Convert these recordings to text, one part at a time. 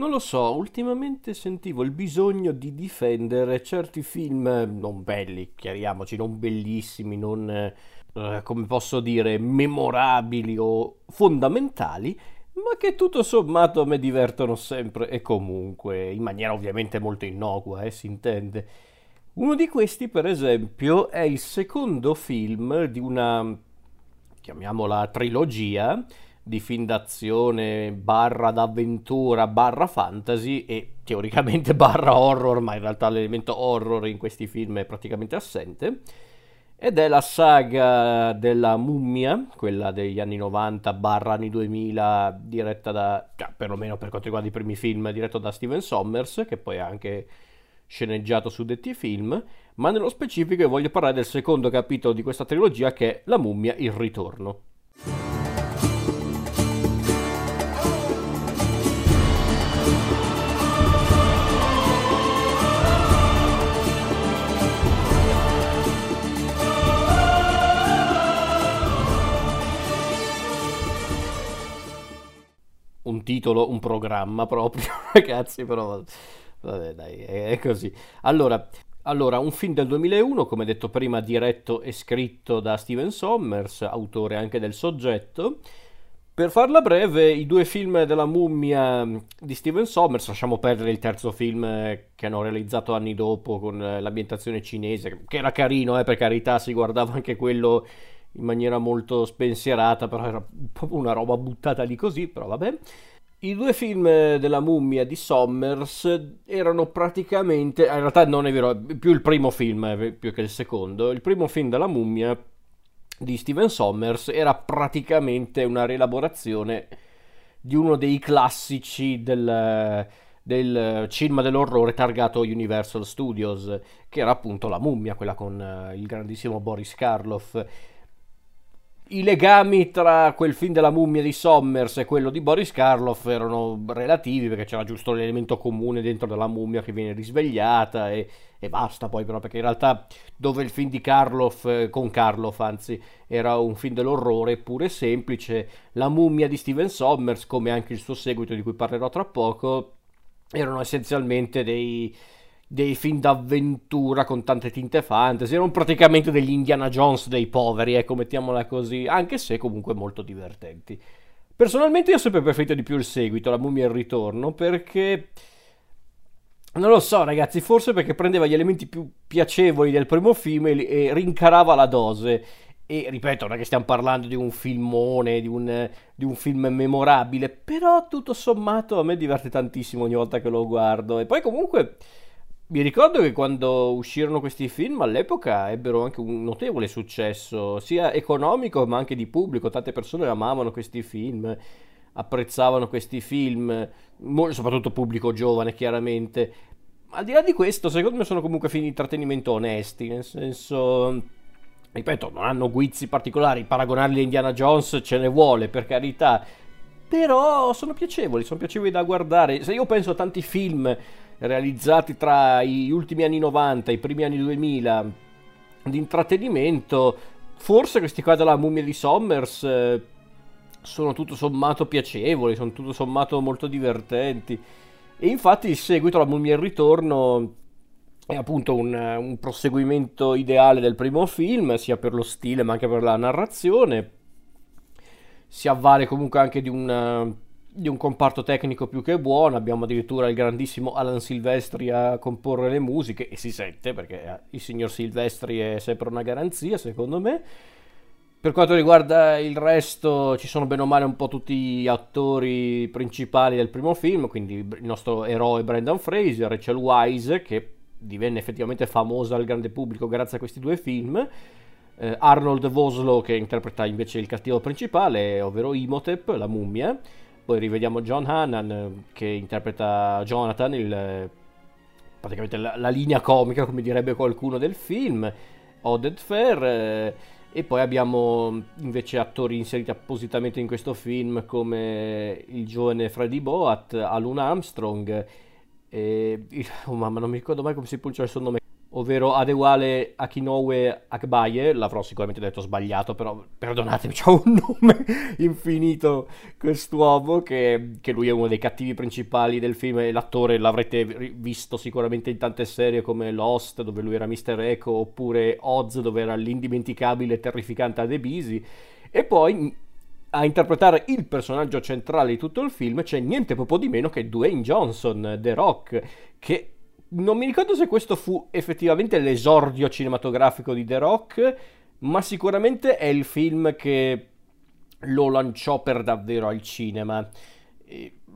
Non lo so, ultimamente sentivo il bisogno di difendere certi film non belli, chiariamoci, non bellissimi, non, eh, come posso dire, memorabili o fondamentali, ma che tutto sommato a me divertono sempre e comunque, in maniera ovviamente molto innocua, eh, si intende. Uno di questi, per esempio, è il secondo film di una, chiamiamola trilogia, di film d'azione barra d'avventura barra fantasy e teoricamente barra horror, ma in realtà l'elemento horror in questi film è praticamente assente. Ed è la saga della mummia, quella degli anni 90 barra anni 2000, diretta da, cioè, perlomeno per quanto riguarda i primi film, diretto da Steven Sommers, che poi ha anche sceneggiato su detti film, ma nello specifico voglio parlare del secondo capitolo di questa trilogia che è La mummia, il ritorno. Titolo, un programma proprio, ragazzi, però vabbè dai, è, così. Allora, allora, un film del 2001, come detto prima, diretto e scritto da Steven Sommers, autore anche del soggetto. Per farla breve, i due film della mummia di Steven Sommers, lasciamo perdere il terzo film che hanno realizzato anni dopo con l'ambientazione cinese, che era carino, eh, per carità, si guardava anche quello in maniera molto spensierata, però era una roba buttata lì così, però vabbè. I due film della mummia di Sommers erano praticamente, in realtà non è vero, più il primo film eh, più che il secondo, il primo film della mummia di Steven Sommers era praticamente una rielaborazione di uno dei classici del, del cinema dell'orrore targato Universal Studios, che era appunto La mummia, quella con eh, il grandissimo Boris Karloff i legami tra quel film della mummia di Sommers e quello di Boris Karloff erano relativi perché c'era giusto l'elemento comune dentro della mummia che viene risvegliata e, e basta poi però perché in realtà dove il film di Karloff eh, con Karloff anzi era un film dell'orrore pure semplice la mummia di Steven Sommers come anche il suo seguito di cui parlerò tra poco erano essenzialmente dei dei film d'avventura con tante tinte fantasy, erano praticamente degli Indiana Jones dei poveri, ecco, mettiamola così, anche se comunque molto divertenti. Personalmente io ho sempre preferito di più il seguito, La mummia e il ritorno, perché... Non lo so ragazzi, forse perché prendeva gli elementi più piacevoli del primo film e, e rincarava la dose. E ripeto, non è che stiamo parlando di un filmone, di un, di un, film memorabile, però tutto sommato a me diverte tantissimo ogni volta che lo guardo. E poi comunque mi ricordo che quando uscirono questi film all'epoca ebbero anche un notevole successo, sia economico ma anche di pubblico. Tante persone amavano questi film, apprezzavano questi film, soprattutto pubblico giovane chiaramente. Al di là di questo, secondo me sono comunque film di intrattenimento onesti, nel senso, ripeto, non hanno guizzi particolari, paragonarli a Indiana Jones ce ne vuole, per carità, però sono piacevoli, sono piacevoli da guardare. Se io penso a tanti film realizzati tra gli ultimi anni 90 e i primi anni 2000 di intrattenimento, forse questi qua della mummia di Sommers eh, sono tutto sommato piacevoli, sono tutto sommato molto divertenti. E infatti il seguito, la mummia e il ritorno, è appunto un, un, proseguimento ideale del primo film, sia per lo stile ma anche per la narrazione. Si avvale comunque anche di un di un comparto tecnico più che buono, abbiamo addirittura il grandissimo Alan Silvestri a comporre le musiche e si sente perché eh, il signor Silvestri è sempre una garanzia secondo me. Per quanto riguarda il resto ci sono bene o male un po' tutti gli attori principali del primo film, quindi il nostro eroe Brendan Fraser, Rachel Wise che divenne effettivamente famosa al grande pubblico grazie a questi due film. Eh, Arnold Voslo che interpreta invece il cattivo principale, ovvero Imhotep, la mummia, poi rivediamo John Hannan che interpreta Jonathan, il, praticamente la, la, linea comica, come direbbe qualcuno del film, Oded Fair. Eh, e poi abbiamo invece attori inseriti appositamente in questo film come il giovane Freddy Boat, Alun Armstrong, e, oh mamma non mi ricordo mai come si pronuncia il suo nome, ovvero Adewale Akinoue Akbaye, l'avrò sicuramente detto sbagliato, però perdonatemi, c'ha un nome infinito quest'uomo, che, che lui è uno dei cattivi principali del film e l'attore l'avrete visto sicuramente in tante serie come Lost, dove lui era Mr. Echo, oppure Oz, dove era l'indimenticabile e terrificante Adebisi, e poi a interpretare il personaggio centrale di tutto il film c'è niente proprio di meno che Dwayne Johnson, The Rock, che non mi ricordo se questo fu effettivamente l'esordio cinematografico di The Rock, ma sicuramente è il film che lo lanciò per davvero al cinema.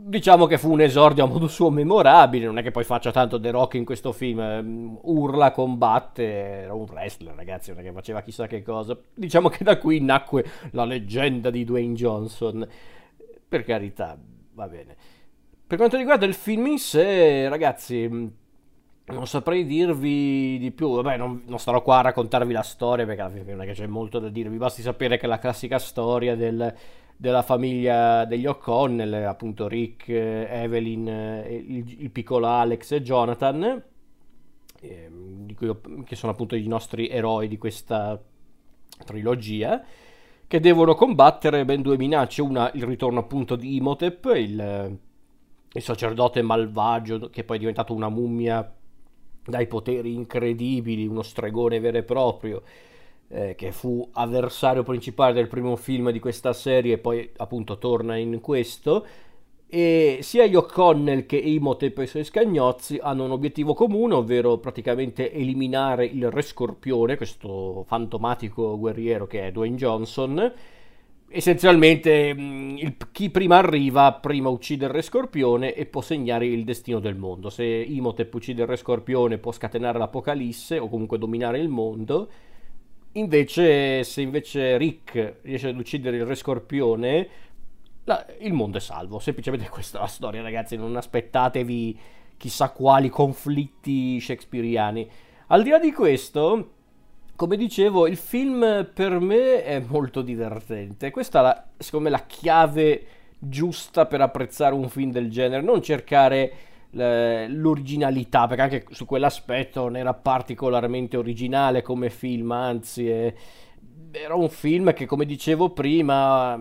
diciamo che fu un esordio a modo suo memorabile, non è che poi faccia tanto The Rock in questo film, urla, combatte, era un wrestler ragazzi, non è che faceva chissà che cosa. Diciamo che da qui nacque la leggenda di Dwayne Johnson, per carità, va bene. Per quanto riguarda il film in sé, ragazzi, non saprei dirvi di più, vabbè non, non, starò qua a raccontarvi la storia perché alla fine non è che c'è molto da dirvi, basti sapere che la classica storia del, della famiglia degli O'Connell, appunto Rick, Evelyn, il, il piccolo Alex e Jonathan, eh, io, che sono appunto i nostri eroi di questa trilogia, che devono combattere ben due minacce, una il ritorno appunto di Imhotep, il, il sacerdote malvagio che poi è diventato una mummia dai poteri incredibili, uno stregone vero e proprio, eh, che fu avversario principale del primo film di questa serie e poi appunto torna in questo. E sia gli O'Connell che Imhotep e i suoi scagnozzi hanno un obiettivo comune, ovvero praticamente eliminare il Re Scorpione, questo fantomatico guerriero che è Dwayne Johnson, essenzialmente mm, il, chi prima arriva prima uccide il re scorpione e può segnare il destino del mondo. Se Imhotep uccide il re scorpione può scatenare l'apocalisse o comunque dominare il mondo. Invece se invece Rick riesce ad uccidere il re scorpione la, il mondo è salvo. Semplicemente questa è la storia ragazzi. Non aspettatevi chissà quali conflitti shakespeariani. Al di là di questo come dicevo, il film per me è molto divertente. Questa è, la, secondo me, la chiave giusta per apprezzare un film del genere. Non cercare l'originalità, perché anche su quell'aspetto non era particolarmente originale come film, anzi... È, era un film che, come dicevo prima,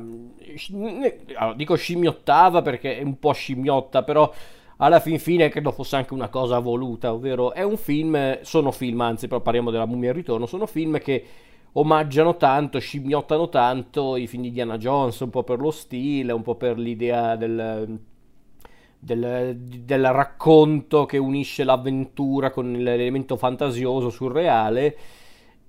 dico scimmiottava perché è un po' scimmiotta, però alla fin fine credo fosse anche una cosa voluta, ovvero è un film, sono film, anzi però parliamo della mummia in ritorno, sono film che omaggiano tanto, scimmiottano tanto i film di Diana Jones, un po' per lo stile, un po' per l'idea del, del, del racconto che unisce l'avventura con l'elemento fantasioso, surreale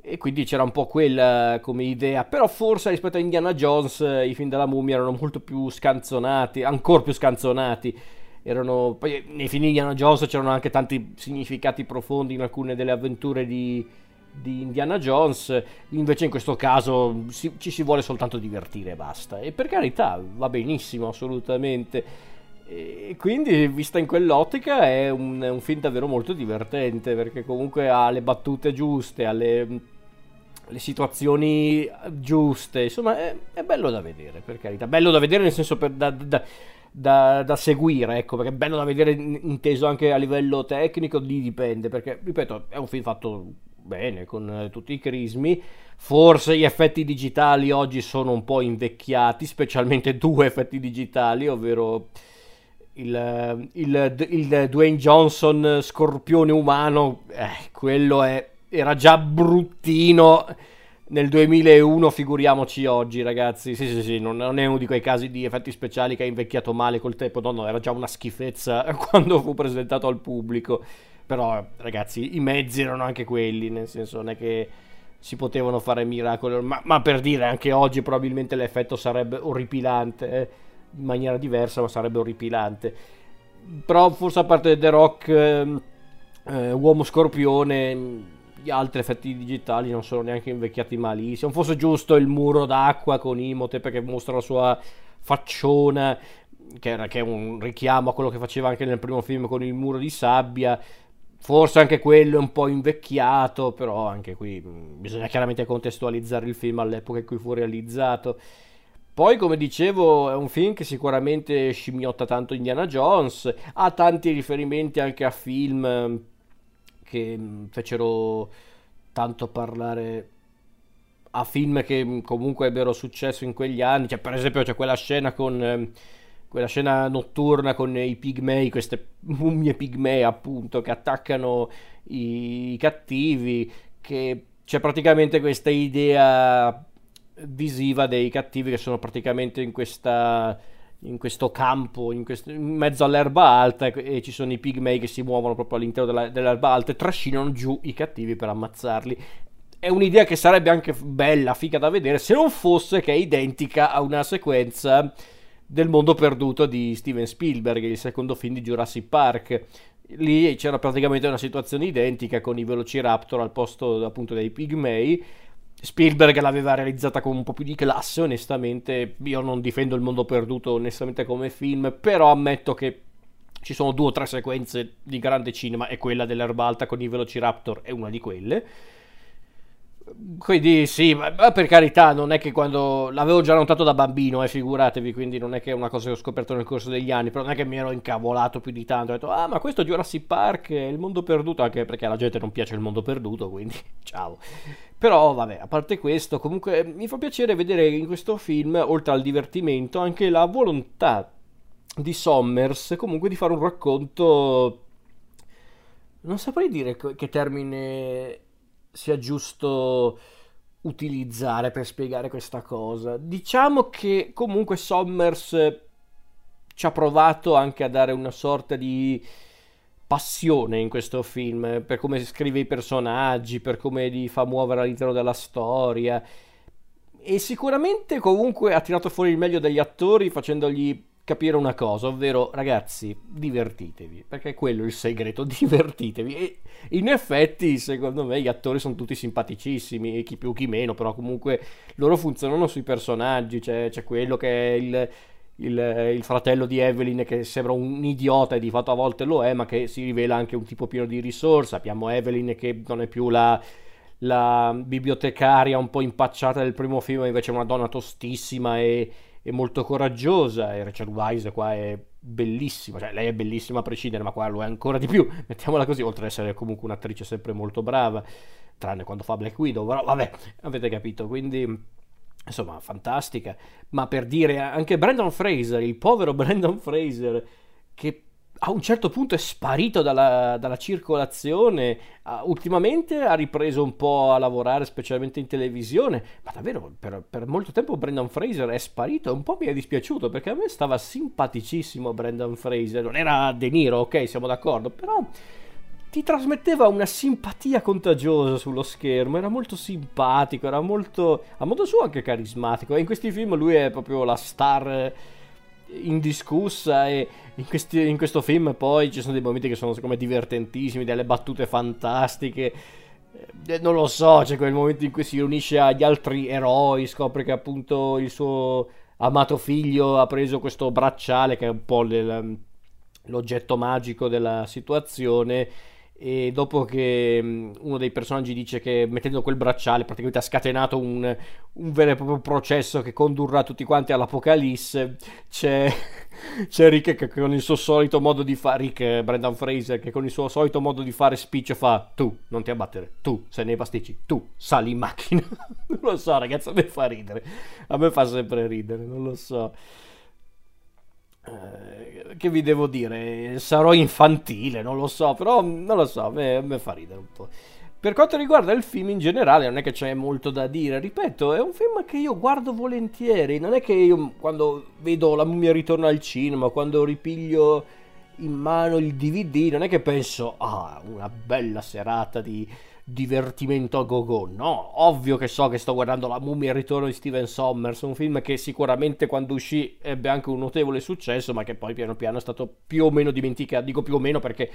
e quindi c'era un po' quella come idea, però forse rispetto a Indiana Jones i film della mummia erano molto più scanzonati, ancora più scanzonati erano, poi nei film di Indiana Jones c'erano anche tanti significati profondi in alcune delle avventure di, di Indiana Jones, invece in questo caso si, ci si vuole soltanto divertire e basta. E per carità, va benissimo, assolutamente. E quindi, vista in quell'ottica, è un, un, film davvero molto divertente perché comunque ha le battute giuste, ha le, le situazioni giuste. Insomma, è, è, bello da vedere, per carità. Bello da vedere nel senso per, da, da, da, da, seguire, ecco, perché è bello da vedere inteso anche a livello tecnico, lì dipende, perché, ripeto, è un film fatto bene, con eh, tutti i crismi, forse gli effetti digitali oggi sono un po' invecchiati, specialmente due effetti digitali, ovvero il, il, il Dwayne Johnson scorpione umano, eh, quello è, era già bruttino nel 2001, figuriamoci oggi, ragazzi. Sì, sì, sì, non, è uno di quei casi di effetti speciali che ha invecchiato male col tempo. No, no, era già una schifezza quando fu presentato al pubblico. Però, ragazzi, i mezzi erano anche quelli, nel senso, non è che si potevano fare miracoli. Ma, ma per dire, anche oggi probabilmente l'effetto sarebbe orripilante, eh, in maniera diversa, ma sarebbe orripilante. Però, forse a parte The Rock, eh, eh, Uomo Scorpione gli altri effetti digitali non sono neanche invecchiati malissimo. Fosse giusto il muro d'acqua con Imhotep perché mostra la sua facciona, che, era, che è un richiamo a quello che faceva anche nel primo film con il muro di sabbia. Forse anche quello è un po' invecchiato, però anche qui mm, bisogna chiaramente contestualizzare il film all'epoca in cui fu realizzato. Poi, come dicevo, è un film che sicuramente scimmiotta tanto Indiana Jones, ha tanti riferimenti anche a film che mm, fecero tanto parlare a film che mm, comunque ebbero successo in quegli anni. Cioè, per esempio, c'è quella scena con. Eh, quella scena notturna con i pigmei, queste mummie pigmee appunto che attaccano i, i cattivi, che c'è praticamente questa idea visiva dei cattivi che sono praticamente in questa in questo campo, in, questo, in, mezzo all'erba alta e, ci sono i pigmei che si muovono proprio all'interno della, dell'erba alta e trascinano giù i cattivi per ammazzarli. È un'idea che sarebbe anche bella, figa da vedere, se non fosse che è identica a una sequenza del mondo perduto di Steven Spielberg, il secondo film di Jurassic Park. Lì c'era praticamente una situazione identica con i Velociraptor al posto appunto dei pigmei Spielberg l'aveva realizzata con un po' più di classe, onestamente io non difendo il mondo perduto onestamente come film, però ammetto che ci sono due o tre sequenze di grande cinema e quella dell'erba alta con i Velociraptor è una di quelle. Quindi sì, ma per carità, non è che quando l'avevo già notato da bambino, eh, figuratevi, quindi non è che è una cosa che ho scoperto nel corso degli anni, però non è che mi ero incavolato più di tanto, ho detto "Ah, ma questo Jurassic Park è il mondo perduto", anche perché alla gente non piace il mondo perduto, quindi ciao. Però vabbè, a parte questo, comunque mi fa piacere vedere in questo film, oltre al divertimento, anche la volontà di Sommers comunque di fare un racconto non saprei dire che termine sia giusto utilizzare per spiegare questa cosa. Diciamo che comunque Sommers ci ha provato anche a dare una sorta di passione in questo film, per come scrive i personaggi, per come li fa muovere all'interno della storia. E sicuramente comunque ha tirato fuori il meglio degli attori facendogli capire una cosa, ovvero ragazzi, divertitevi, perché è quello il segreto, divertitevi. E in effetti, secondo me, gli attori sono tutti simpaticissimi, chi più chi meno, però comunque loro funzionano sui personaggi, c'è, c'è quello che è il, il, il, fratello di Evelyn che sembra un idiota e di fatto a volte lo è, ma che si rivela anche un tipo pieno di risorse. Abbiamo Evelyn che non è più la la bibliotecaria un po' impacciata del primo film invece è una donna tostissima e, e molto coraggiosa e Rachel Wise qua è bellissima, cioè lei è bellissima a prescindere ma qua lo è ancora di più, mettiamola così, oltre ad essere comunque un'attrice sempre molto brava, tranne quando fa Black Widow, però vabbè, avete capito, quindi insomma fantastica, ma per dire anche Brandon Fraser, il povero Brandon Fraser che a un certo punto è sparito dalla, dalla circolazione, uh, ultimamente ha ripreso un po' a lavorare specialmente in televisione, ma davvero per, per, molto tempo Brendan Fraser è sparito un po' mi è dispiaciuto perché a me stava simpaticissimo Brendan Fraser, non era De Niro, ok, siamo d'accordo, però ti trasmetteva una simpatia contagiosa sullo schermo, era molto simpatico, era molto, a modo suo anche carismatico e in questi film lui è proprio la star indiscussa e in, questi, in, questo film poi ci sono dei momenti che sono secondo me divertentissimi, delle battute fantastiche. Eh, non lo so, c'è quel momento in cui si riunisce agli altri eroi, scopre che appunto il suo amato figlio ha preso questo bracciale che è un po' l'oggetto magico della situazione e dopo che mm, uno dei personaggi dice che mettendo quel bracciale praticamente ha scatenato un, un vero e proprio processo che condurrà tutti quanti all'apocalisse. C'è, c'è Rick che con il suo solito modo di fare Rick Brendan Fraser che con il suo solito modo di fare speech fa tu non ti abbattere tu sei nei pasticci tu sali in macchina. Non lo so ragazzi a me fa ridere. A me fa sempre ridere non lo so eh, che vi devo dire? Sarò infantile, non lo so, però non lo so, me fa ridere un po'. Per quanto riguarda il film in generale, non è che c'è molto da dire. Ripeto, è un film che io guardo volentieri. Non è che io quando vedo la mummia ritorna al cinema, quando ripiglio in mano il DVD, non è che penso, ah, una bella serata di divertimento a go-go. No, ovvio che so che sto guardando La mummia e il ritorno di Steven Sommers, un film che sicuramente quando uscì ebbe anche un notevole successo, ma che poi piano piano è stato più o meno dimenticato. Dico più o meno perché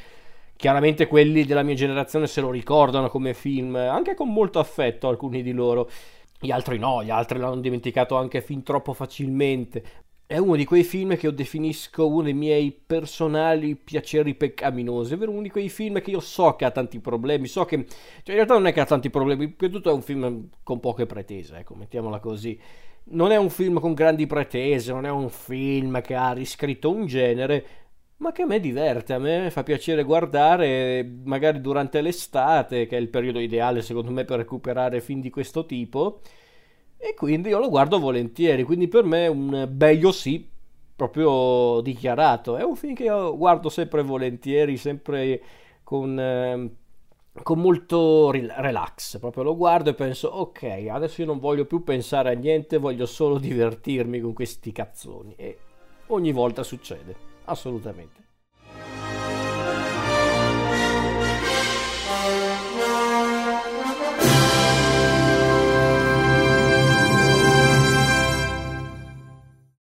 chiaramente quelli della mia generazione se lo ricordano come film, anche con molto affetto alcuni di loro. Gli altri no, gli altri l'hanno dimenticato anche fin troppo facilmente è uno di quei film che io definisco uno dei miei personali piaceri peccaminosi, ovvero uno di quei film che io so che ha tanti problemi, so che... Cioè in realtà non è che ha tanti problemi, più tutto è un film con poche pretese, ecco, mettiamola così. Non è un film con grandi pretese, non è un film che ha riscritto un genere, ma che a me diverte, a me fa piacere guardare, magari durante l'estate, che è il periodo ideale secondo me per recuperare film di questo tipo, e quindi io lo guardo volentieri, quindi per me è un bello sì, proprio dichiarato, è un film che io guardo sempre volentieri, sempre con... Eh, con molto relax, proprio lo guardo e penso ok, adesso io non voglio più pensare a niente, voglio solo divertirmi con questi cazzoni. E ogni volta succede, assolutamente.